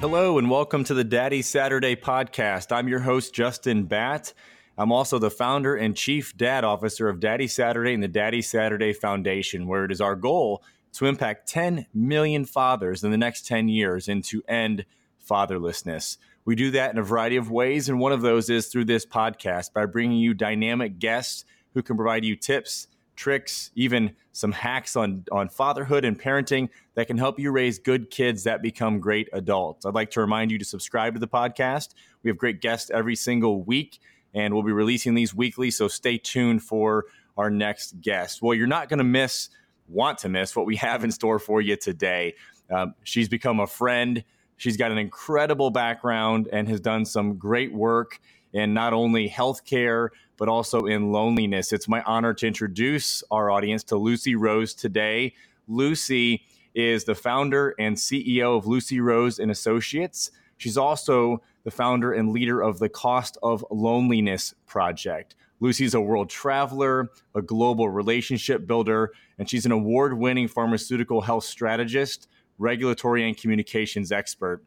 Hello, and welcome to the Daddy Saturday podcast. I'm your host, Justin Batt. I'm also the founder and chief dad officer of Daddy Saturday and the Daddy Saturday Foundation, where it is our goal to impact 10 million fathers in the next 10 years and to end fatherlessness. We do that in a variety of ways, and one of those is through this podcast by bringing you dynamic guests who can provide you tips tricks, even some hacks on, on fatherhood and parenting that can help you raise good kids that become great adults. I'd like to remind you to subscribe to the podcast. We have great guests every single week, and we'll be releasing these weekly, so stay tuned for our next guest. Well, you're not going to miss, want to miss what we have in store for you today. Um, she's become a friend. She's got an incredible background and has done some great work in not only healthcare, but also in loneliness. It's my honor to introduce our audience to Lucy Rose today. Lucy is the founder and CEO of Lucy Rose and Associates. She's also the founder and leader of the Cost of Loneliness Project. Lucy's a world traveler, a global relationship builder, and she's an award winning pharmaceutical health strategist, regulatory, and communications expert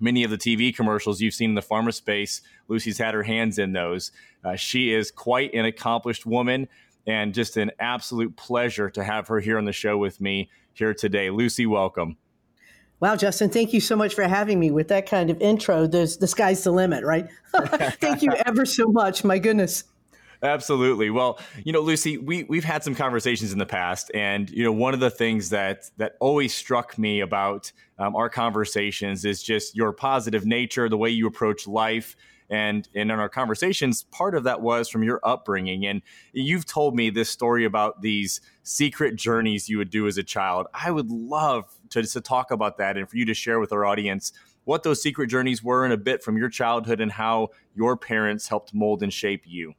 many of the TV commercials you've seen in the pharma space, Lucy's had her hands in those. Uh, she is quite an accomplished woman and just an absolute pleasure to have her here on the show with me here today. Lucy, welcome. Wow, Justin, thank you so much for having me with that kind of intro. The sky's the limit, right? thank you ever so much. My goodness. Absolutely. Well, you know, Lucy, we we've had some conversations in the past, and you know, one of the things that that always struck me about um, our conversations is just your positive nature, the way you approach life. And, and in our conversations, part of that was from your upbringing. And you've told me this story about these secret journeys you would do as a child. I would love to, to talk about that and for you to share with our audience what those secret journeys were and a bit from your childhood and how your parents helped mold and shape you.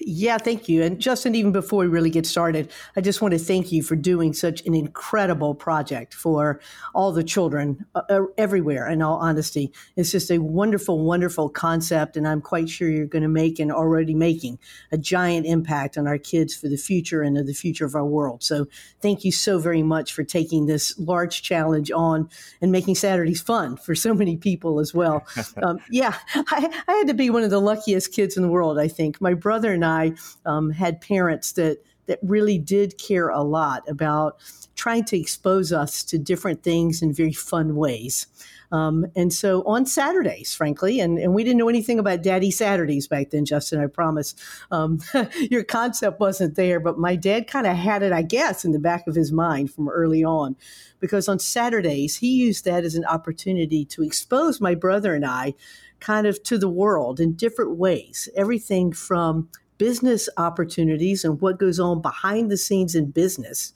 Yeah, thank you. And Justin, even before we really get started, I just want to thank you for doing such an incredible project for all the children uh, uh, everywhere, in all honesty. It's just a wonderful, wonderful concept. And I'm quite sure you're going to make and already making a giant impact on our kids for the future and the future of our world. So thank you so very much for taking this large challenge on and making Saturdays fun for so many people as well. um, yeah, I, I had to be one of the luckiest kids in the world, I think. My brother and I um, had parents that that really did care a lot about trying to expose us to different things in very fun ways. Um, and so on Saturdays, frankly, and, and we didn't know anything about Daddy Saturdays back then, Justin, I promise. Um, your concept wasn't there, but my dad kind of had it, I guess, in the back of his mind from early on. Because on Saturdays, he used that as an opportunity to expose my brother and I kind of to the world in different ways. Everything from business opportunities and what goes on behind the scenes in business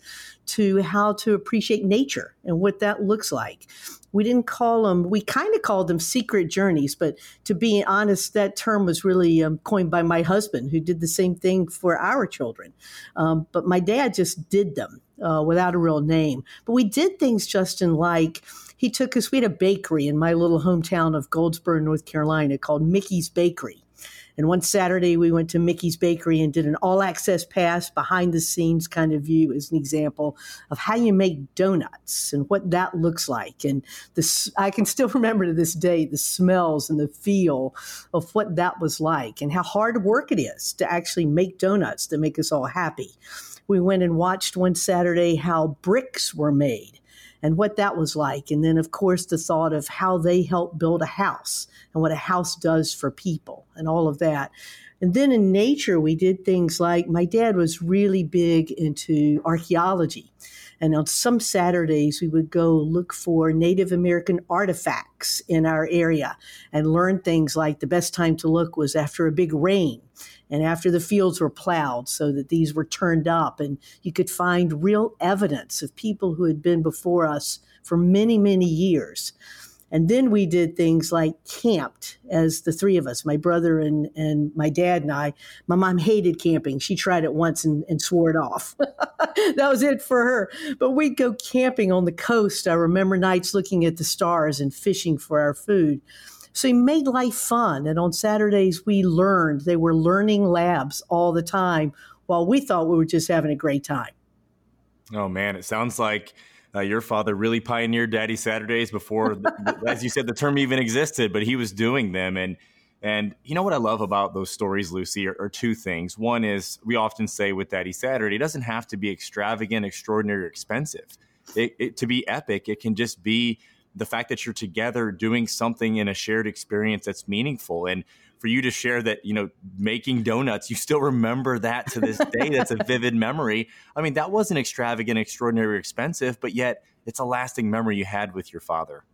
to how to appreciate nature and what that looks like. We didn't call them, we kind of called them secret journeys, but to be honest, that term was really um, coined by my husband, who did the same thing for our children. Um, but my dad just did them uh, without a real name. But we did things, Justin, like he took us, we had a bakery in my little hometown of Goldsboro, North Carolina called Mickey's Bakery. And one Saturday, we went to Mickey's Bakery and did an all access pass behind the scenes kind of view as an example of how you make donuts and what that looks like. And this, I can still remember to this day the smells and the feel of what that was like and how hard work it is to actually make donuts that make us all happy. We went and watched one Saturday how bricks were made and what that was like. And then, of course, the thought of how they help build a house and what a house does for people and all of that. And then in nature, we did things like my dad was really big into archaeology. And on some Saturdays, we would go look for Native American artifacts in our area and learn things like the best time to look was after a big rain and after the fields were plowed so that these were turned up and you could find real evidence of people who had been before us for many, many years. And then we did things like camped as the three of us, my brother and, and my dad and I. My mom hated camping. She tried it once and, and swore it off. that was it for her. But we'd go camping on the coast. I remember nights looking at the stars and fishing for our food. So he made life fun. And on Saturdays, we learned. They were learning labs all the time while we thought we were just having a great time. Oh, man. It sounds like uh, your father really pioneered Daddy Saturdays before, as you said, the term even existed, but he was doing them. And and you know what I love about those stories, Lucy, are, are, two things. One is we often say with Daddy Saturday, it doesn't have to be extravagant, extraordinary, or expensive. It, it, to be epic, it can just be the fact that you're together doing something in a shared experience that's meaningful. And for you to share that, you know, making donuts, you still remember that to this day. that's a vivid memory. I mean, that wasn't extravagant, extraordinary, expensive, but yet it's a lasting memory you had with your father.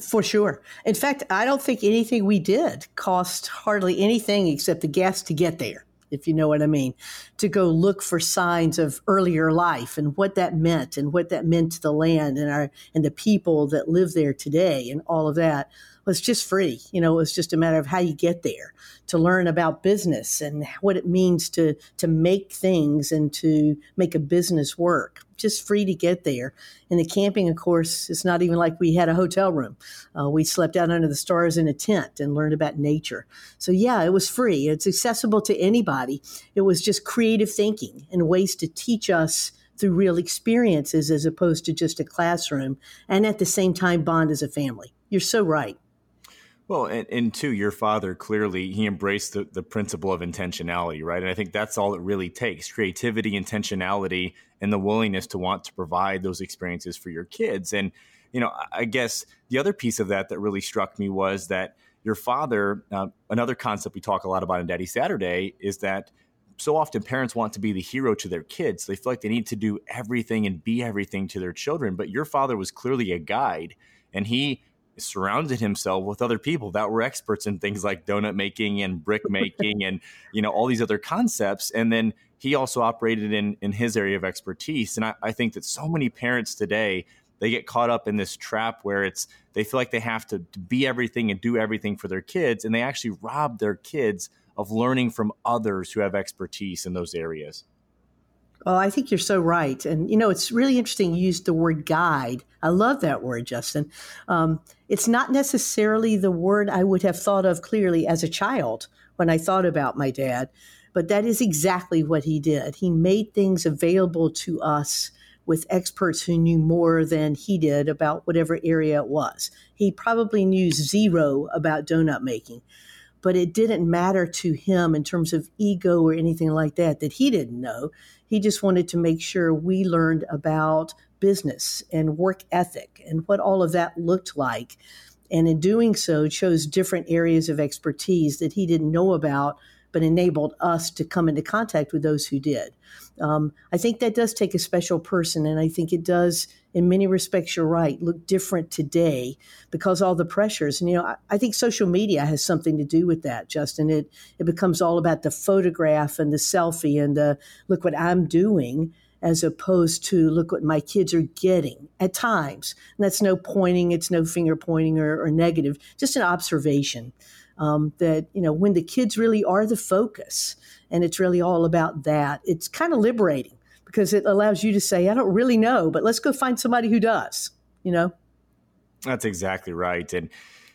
For sure. In fact, I don't think anything we did cost hardly anything except the gas to get there, if you know what I mean, to go look for signs of earlier life and what that meant and what that meant to the land and our and the people that live there today and all of that was just free. You know, it was just a matter of how you get there to learn about business and what it means to to make things and to make a business work. Just free to get there. And the camping, of course, it's not even like we had a hotel room. Uh, we slept out under the stars in a tent and learned about nature. So yeah, it was free. It's accessible to anybody. It was just creative thinking and ways to teach us through real experiences as opposed to just a classroom and at the same time bond as a family. You're so right. Well, and, and two, your father clearly he embraced the, the principle of intentionality, right? And I think that's all it really takes: creativity, intentionality, and the willingness to want to provide those experiences for your kids. And you know, I guess the other piece of that that really struck me was that your father. Uh, another concept we talk a lot about in Daddy Saturday is that so often parents want to be the hero to their kids. They feel like they need to do everything and be everything to their children. But your father was clearly a guide, and he surrounded himself with other people that were experts in things like donut making and brick making and you know all these other concepts. And then he also operated in in his area of expertise. And I, I think that so many parents today they get caught up in this trap where it's they feel like they have to, to be everything and do everything for their kids. And they actually rob their kids of learning from others who have expertise in those areas Oh, I think you're so right. And, you know, it's really interesting you used the word guide. I love that word, Justin. Um, it's not necessarily the word I would have thought of clearly as a child when I thought about my dad, but that is exactly what he did. He made things available to us with experts who knew more than he did about whatever area it was. He probably knew zero about donut making, but it didn't matter to him in terms of ego or anything like that that he didn't know. He just wanted to make sure we learned about business and work ethic and what all of that looked like. And in doing so, chose different areas of expertise that he didn't know about, but enabled us to come into contact with those who did. Um, I think that does take a special person, and I think it does, in many respects, you're right, look different today because all the pressures. And you know, I, I think social media has something to do with that, Justin. It it becomes all about the photograph and the selfie and the look what I'm doing as opposed to look what my kids are getting at times. And that's no pointing, it's no finger pointing or, or negative, just an observation um, that, you know, when the kids really are the focus and it's really all about that. It's kind of liberating because it allows you to say, I don't really know, but let's go find somebody who does, you know? That's exactly right. And,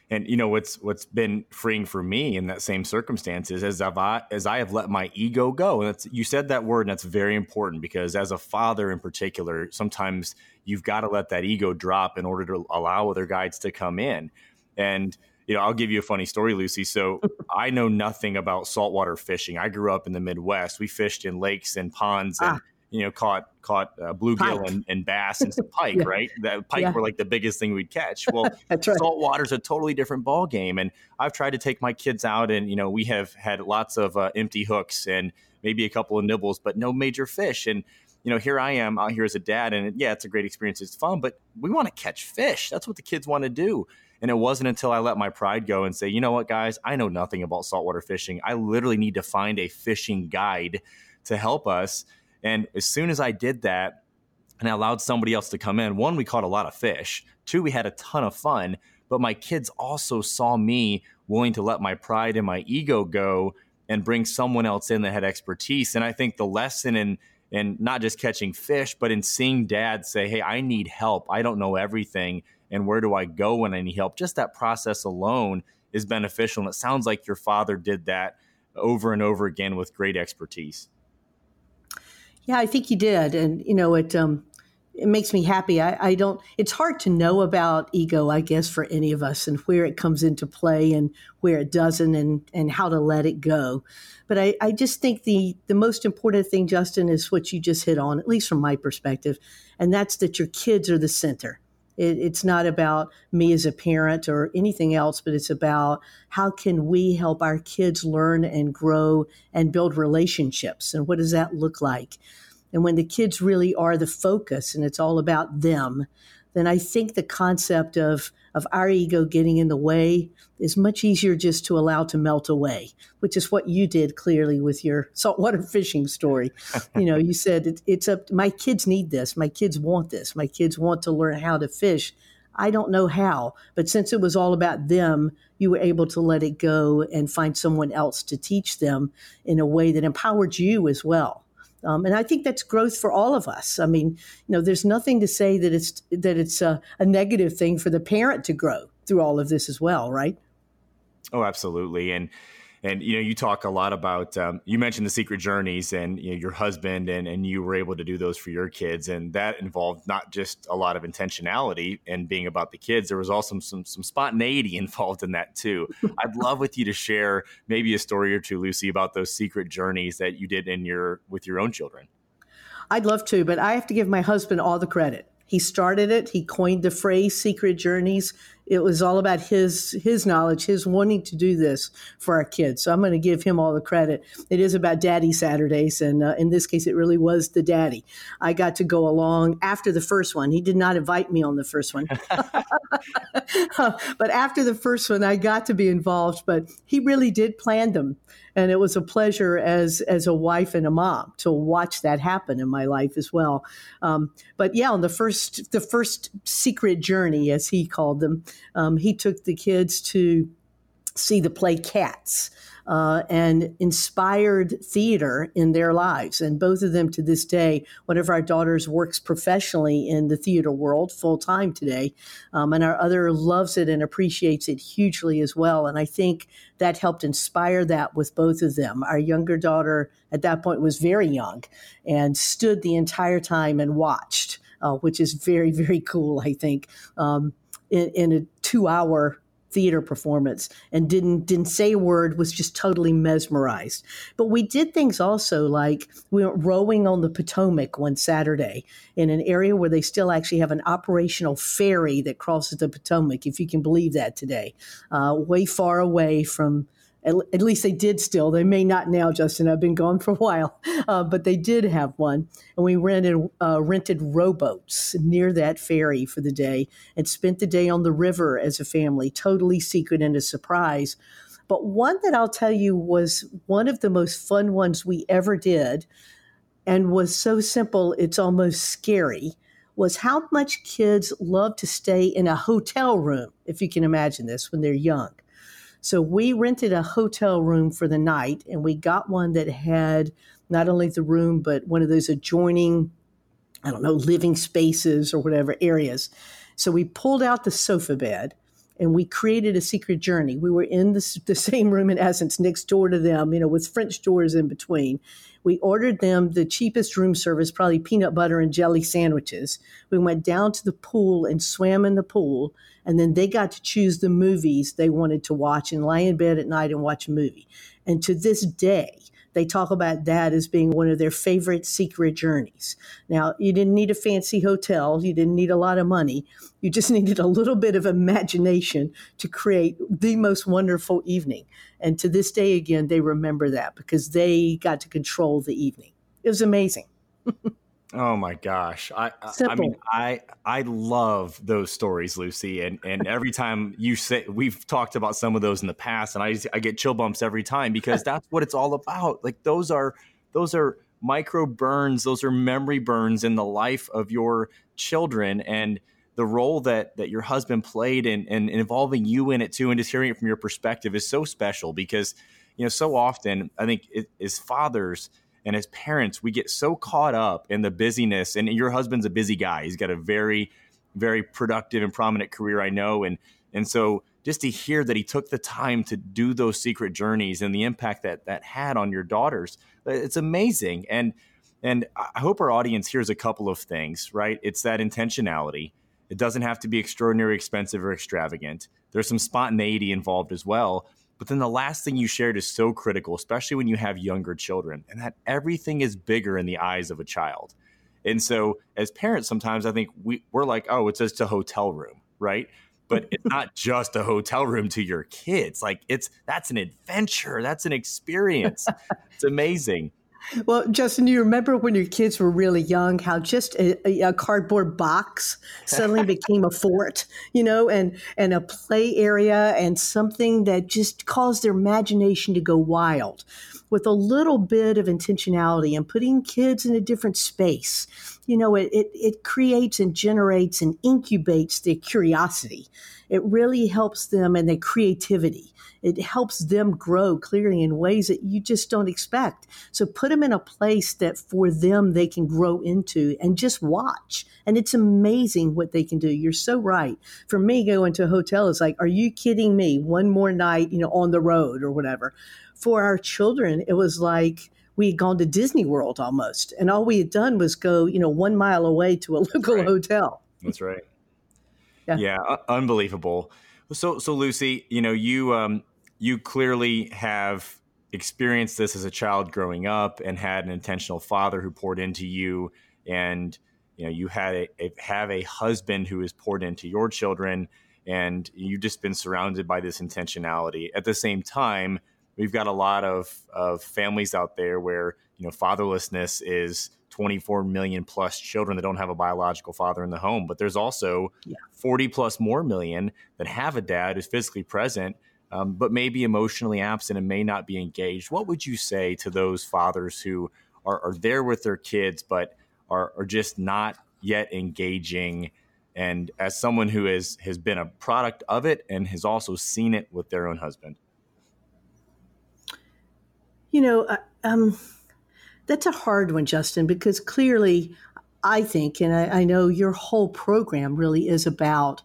and you know what's what's been freeing for me in that same circumstances as I've as I have let my ego go. And that's you said that word, and that's very important because as a father in particular, sometimes you've got to let that ego drop in order to allow other guides to come in. And you know, I'll give you a funny story, Lucy. So I know nothing about saltwater fishing. I grew up in the Midwest. We fished in lakes and ponds and, ah. you know, caught caught uh, bluegill and, and, bass and some pike, yeah. right? That pike yeah. were like the biggest thing we'd catch. Well, right. saltwater's a totally different ball game. And I've tried to take my kids out and, you know, we have had lots of uh, empty hooks and maybe a couple of nibbles, but no major fish. And, you know, here I am out here as a dad, and yeah, it's a great experience. It's fun, but we want to catch fish. That's what the kids want to do. And it wasn't until I let my pride go and say, you know what, guys, I know nothing about saltwater fishing. I literally need to find a fishing guide to help us. And as soon as I did that and I allowed somebody else to come in, one, we caught a lot of fish. Two, we had a ton of fun. But my kids also saw me willing to let my pride and my ego go and bring someone else in that had expertise. And I think the lesson in in not just catching fish, but in seeing dad say, Hey, I need help. I don't know everything and where do I go when I need help? Just that process alone is beneficial. And it sounds like your father did that over and over again with great expertise. Yeah, I think he did. And, you know, it, um, it makes me happy. I, I, don't, it's hard to know about ego, I guess, for any of us and where it comes into play and where it doesn't and, and how to let it go. But I, I just think the, the most important thing, Justin, is what you just hit on, at least from my perspective, and that's that your kids are the center. It, it's not about me as a parent or anything else, but it's about how can we help our kids learn and grow and build relationships and what does that look like? And when the kids really are the focus and it's all about them, then I think the concept of, of our ego getting in the way is much easier just to allow to melt away, which is what you did clearly with your saltwater fishing story. you know, you said it, it's up, my kids need this. My kids want this. My kids want to learn how to fish. I don't know how, but since it was all about them, you were able to let it go and find someone else to teach them in a way that empowered you as well. Um, and I think that's growth for all of us. I mean, you know, there's nothing to say that it's that it's a, a negative thing for the parent to grow through all of this as well, right? Oh, absolutely. And and you know you talk a lot about um, you mentioned the secret journeys and you know, your husband and and you were able to do those for your kids and that involved not just a lot of intentionality and being about the kids there was also some some spontaneity involved in that too i'd love with you to share maybe a story or two lucy about those secret journeys that you did in your with your own children i'd love to but i have to give my husband all the credit he started it. He coined the phrase secret journeys. It was all about his his knowledge, his wanting to do this for our kids. So I'm going to give him all the credit. It is about Daddy Saturdays, and uh, in this case, it really was the daddy. I got to go along after the first one. He did not invite me on the first one, but after the first one, I got to be involved. But he really did plan them, and it was a pleasure as as a wife and a mom to watch that happen in my life as well. Um, but yeah, on the first the first secret journey, as he called them, um, he took the kids to see the play Cats uh, and inspired theater in their lives. And both of them to this day, one of our daughters works professionally in the theater world full time today, um, and our other loves it and appreciates it hugely as well. And I think that helped inspire that with both of them. Our younger daughter at that point was very young and stood the entire time and watched. Uh, which is very, very cool, I think, um, in, in a two hour theater performance and didn't didn't say a word was just totally mesmerized. But we did things also like we went rowing on the potomac one saturday in an area where they still actually have an operational ferry that crosses the potomac if you can believe that today uh, way far away from at, at, least they did still. They may not now, Justin. I've been gone for a while, uh, but they did have one. And we rented uh, rented rowboats near that ferry for the day and spent the day on the river as a family, totally secret and a surprise. But one that I'll tell you was one of the most fun ones we ever did, and was so simple it's almost scary. Was how much kids love to stay in a hotel room, if you can imagine this, when they're young. So we rented a hotel room for the night and we got one that had not only the room, but one of those adjoining, I don't know, living spaces or whatever areas. So we pulled out the sofa bed and we created a secret journey. We were in the, the, same room in essence next door to them, you know, with French doors in between. We ordered them the cheapest room service, probably peanut butter and jelly sandwiches. We went down to the pool and swam in the pool, and then they got to choose the movies they wanted to watch and lie in bed at night and watch a movie. And to this day, they talk about that as being one of their favorite secret journeys. Now, you didn't need a fancy hotel, you didn't need a lot of money. You just needed a little bit of imagination to create the most wonderful evening. And to this day, again, they remember that because they got to control the evening. It was amazing. Oh my gosh. I I mean I I love those stories, Lucy. And and every time you say we've talked about some of those in the past and I I get chill bumps every time because that's what it's all about. Like those are those are micro burns, those are memory burns in the life of your children and the role that that your husband played and in, in involving you in it too and just hearing it from your perspective is so special because you know so often I think it, as fathers and as parents, we get so caught up in the busyness. And your husband's a busy guy. He's got a very, very productive and prominent career, I know. And and so just to hear that he took the time to do those secret journeys and the impact that that had on your daughters, uh, it's amazing. And And I hope our audience hears a couple of things, right? It's that intentionality. It doesn't have to be extraordinary, expensive, or extravagant. There's some spontaneity involved as well. But then the last thing you shared is so critical, especially when you have younger children, and that everything is bigger in the eyes of a child. And so, as parents, sometimes I think we, we're like, oh, it's just a hotel room, right? But it's not just a hotel room to your kids. Like, it's that's an adventure, that's an experience. it's amazing. Well, Justin, do you remember when your kids were really young, how just a, a cardboard box suddenly became a fort, you know, and and a play area and something that just caused their imagination to go wild with a little bit of intentionality and putting kids in a different space. You know, it, it, it creates and generates and incubates their curiosity. It really helps them and their creativity. It helps them grow clearly in ways that you just don't expect. So put them in a place that for them they can grow into and just watch. And it's amazing what they can do. You're so right. For me, going to a hotel is like, are you kidding me? One more night, you know, on the road or whatever for our children, it was like we had gone to Disney World almost. And all we had done was go, you know, one mile away to a local right. hotel. That's right. Yeah. yeah, uh, unbelievable. So, so Lucy, you know, you um, you clearly have experienced this as a child growing up and had an intentional father who poured into you, and you know, you had a, a have a husband who has poured into your children, and you've just been surrounded by this intentionality. At the same time, we've got a lot of, of families out there where you know fatherlessness is 24 million plus children that don't have a biological father in the home but there's also yeah. 40 plus more million that have a dad who's physically present um, but may be emotionally absent and may not be engaged. What would you say to those fathers who are, are there with their kids but are, are just not yet engaging? And as someone who has has been a product of it and has also seen it with their own husband you know, uh, um, that's a hard one, Justin, because clearly I think, and I, I know your whole program really is about,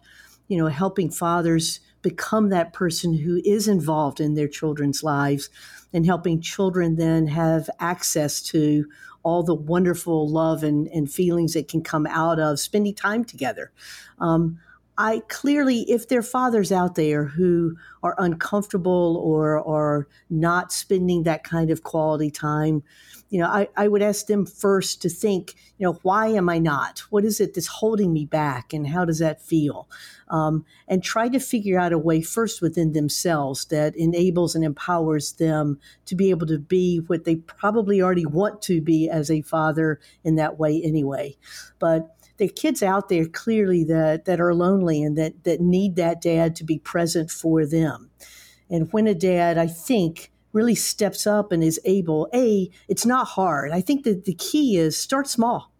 you know, helping fathers become that person who is involved in their children's lives and helping children then have access to all the wonderful love and, and feelings that can come out of spending time together. Um, I clearly, if there are fathers out there who are uncomfortable or are not spending that kind of quality time, you know, I, I would ask them first to think, you know, why am I not? What is it that's holding me back? And how does that feel? Um, and try to figure out a way first within themselves that enables and empowers them to be able to be what they probably already want to be as a father in that way anyway. But there are kids out there clearly that that are lonely and that that need that dad to be present for them. And when a dad, I think, really steps up and is able, a, it's not hard. I think that the key is start small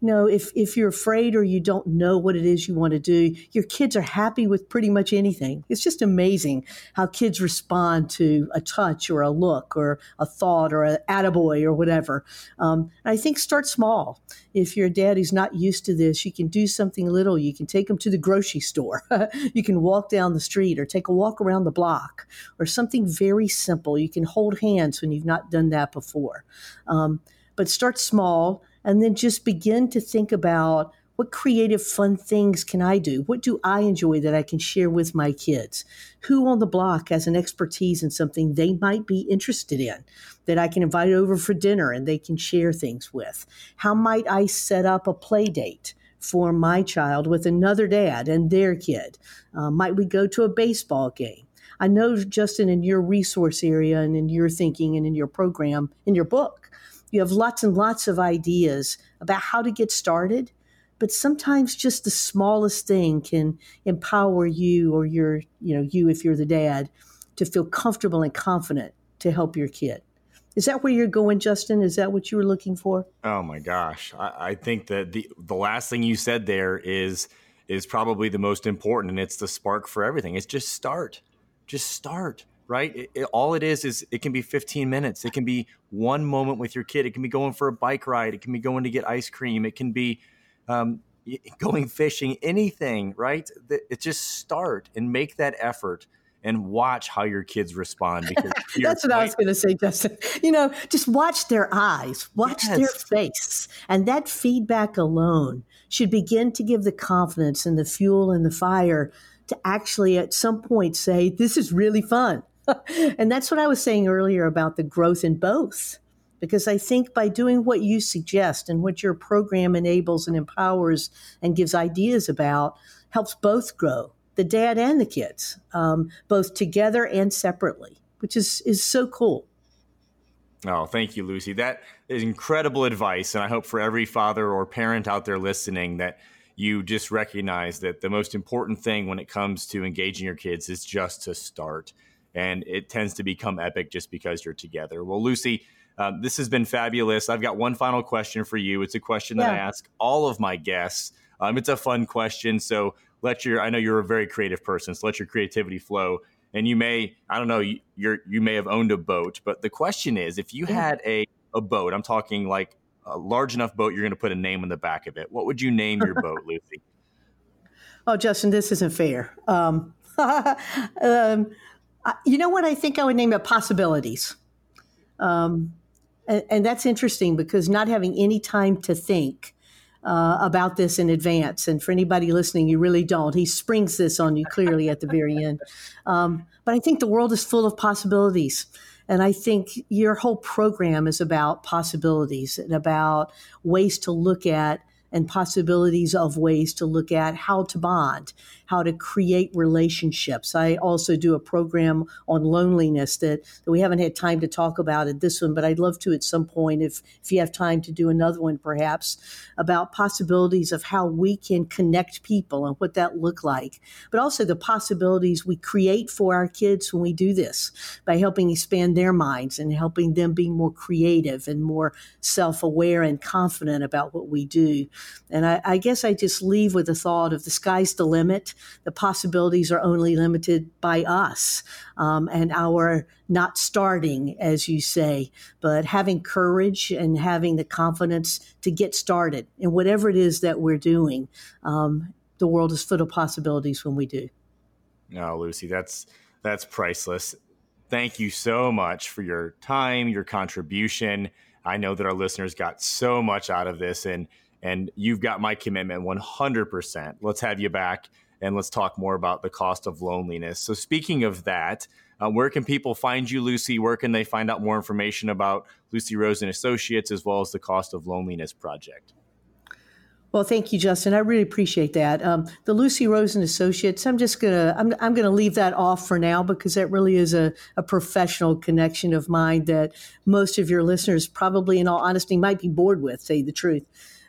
you know, if, if you're afraid or you don't know what it is you want to do, your kids are happy with pretty much anything. It's just amazing how kids respond to a touch or a look or a thought or an attaboy or whatever. Um, I think start small. If your dad is not used to this, you can do something little. You can take them to the grocery store. you can walk down the street or take a walk around the block or something very simple. You can hold hands when you've not done that before. Um, but start small and then just begin to think about what creative fun things can I do? What do I enjoy that I can share with my kids? Who on the block has an expertise in something they might be interested in that I can invite over for dinner and they can share things with? How might I set up a play date? For my child with another dad and their kid? Uh, might we go to a baseball game? I know, Justin, in your resource area and in your thinking and in your program, in your book, you have lots and lots of ideas about how to get started, but sometimes just the smallest thing can empower you or your, you know, you if you're the dad to feel comfortable and confident to help your kid. Is that where you're going, Justin? Is that what you were looking for? Oh my gosh. I, I think that the the last thing you said there is is probably the most important and it's the spark for everything. It's just start. Just start right? It, it, all it is is it can be 15 minutes. It can be one moment with your kid. It can be going for a bike ride. It can be going to get ice cream. It can be um, going fishing. Anything, right? It just start and make that effort. and watch how your kids respond. Because that's what I was going to say, Justin. You know, just watch their eyes, watch yes. their face, and that feedback alone should begin to give the confidence and the fuel and the fire to actually at some point say, "This is really fun." and that's what I was saying earlier about the growth in both. Because I think by doing what you suggest and what your program enables and empowers and gives ideas about, helps both grow the dad and the kids, um, both together and separately, which is, is so cool. Oh, thank you, Lucy. That is incredible advice. And I hope for every father or parent out there listening that you just recognize that the most important thing when it comes to engaging your kids is just to start and it tends to become epic just because you're together. Well, Lucy, um, this has been fabulous. I've got one final question for you. It's a question that yeah. I ask all of my guests. Um, it's a fun question, so let your. I know you're a very creative person, so let your creativity flow. And you may, I don't know, you, you're you may have owned a boat, but the question is, if you had a a boat, I'm talking like a large enough boat, you're going to put a name on the back of it. What would you name your boat, Lucy? Oh, Justin, this isn't fair. Um, um, you know what? I think I would name it possibilities. Um, and, and, that's interesting because not having any time to think uh, about this in advance, and for anybody listening, you really don't. He springs this on you clearly at the very end. Um, but I think the world is full of possibilities. And I think your whole program is about possibilities and about ways to look at and possibilities of ways to look at how to bond, how to create relationships. I also do a program on loneliness that, that we haven't had time to talk about at this one, but I'd love to at some point, if, if you have time to do another one perhaps, about possibilities of how we can connect people and what that look like, but also the possibilities we create for our kids when we do this by helping expand their minds and helping them be more creative and more self-aware and confident about what we do. And I, I guess I just leave with the thought of the sky's the limit the possibilities are only limited by us um, and our not starting, as you say, but having courage and having the confidence to get started in whatever it is that we're doing. Um, the world is full of possibilities when we do. No, Lucy, that's that's priceless. Thank you so much for your time, your contribution. I know that our listeners got so much out of this and and you've got my commitment 100%. Let's have you back and let's talk more about the cost of loneliness. So, speaking of that, uh, where can people find you, Lucy? Where can they find out more information about Lucy Rose and Associates as well as the Cost of Loneliness Project? Well, thank you, Justin. I really appreciate that. Um, the Lucy Rose and Associates. I'm just gonna I'm I'm gonna leave that off for now because that really is a, a professional connection of mine that most of your listeners probably, in all honesty, might be bored with. Say the truth.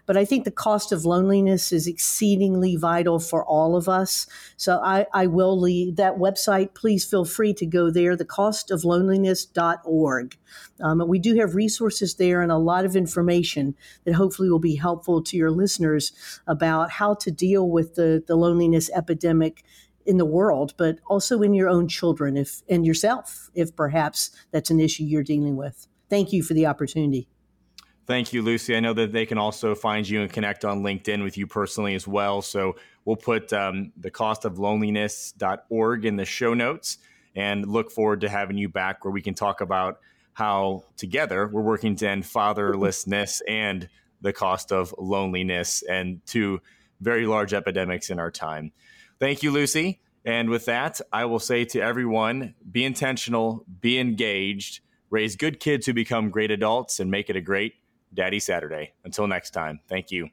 But I think the cost of loneliness is exceedingly vital for all of us. So I, I will leave that website. Please feel free to go there, thecostofloneliness.org. Um, we do have resources there and a lot of information that hopefully will be helpful to your listeners about how to deal with the, the loneliness epidemic in the world, but also in your own children if and yourself, if perhaps that's an issue you're dealing with. Thank you for the opportunity. Thank you, Lucy. I know that they can also find you and connect on LinkedIn with you personally as well. So we'll put um, the cost of loneliness.org in the show notes and look forward to having you back where we can talk about how together we're working to end fatherlessness and the cost of loneliness and two very large epidemics in our time. Thank you, Lucy. And with that, I will say to everyone be intentional, be engaged, raise good kids who become great adults, and make it a great Daddy Saturday. Until next time, thank you.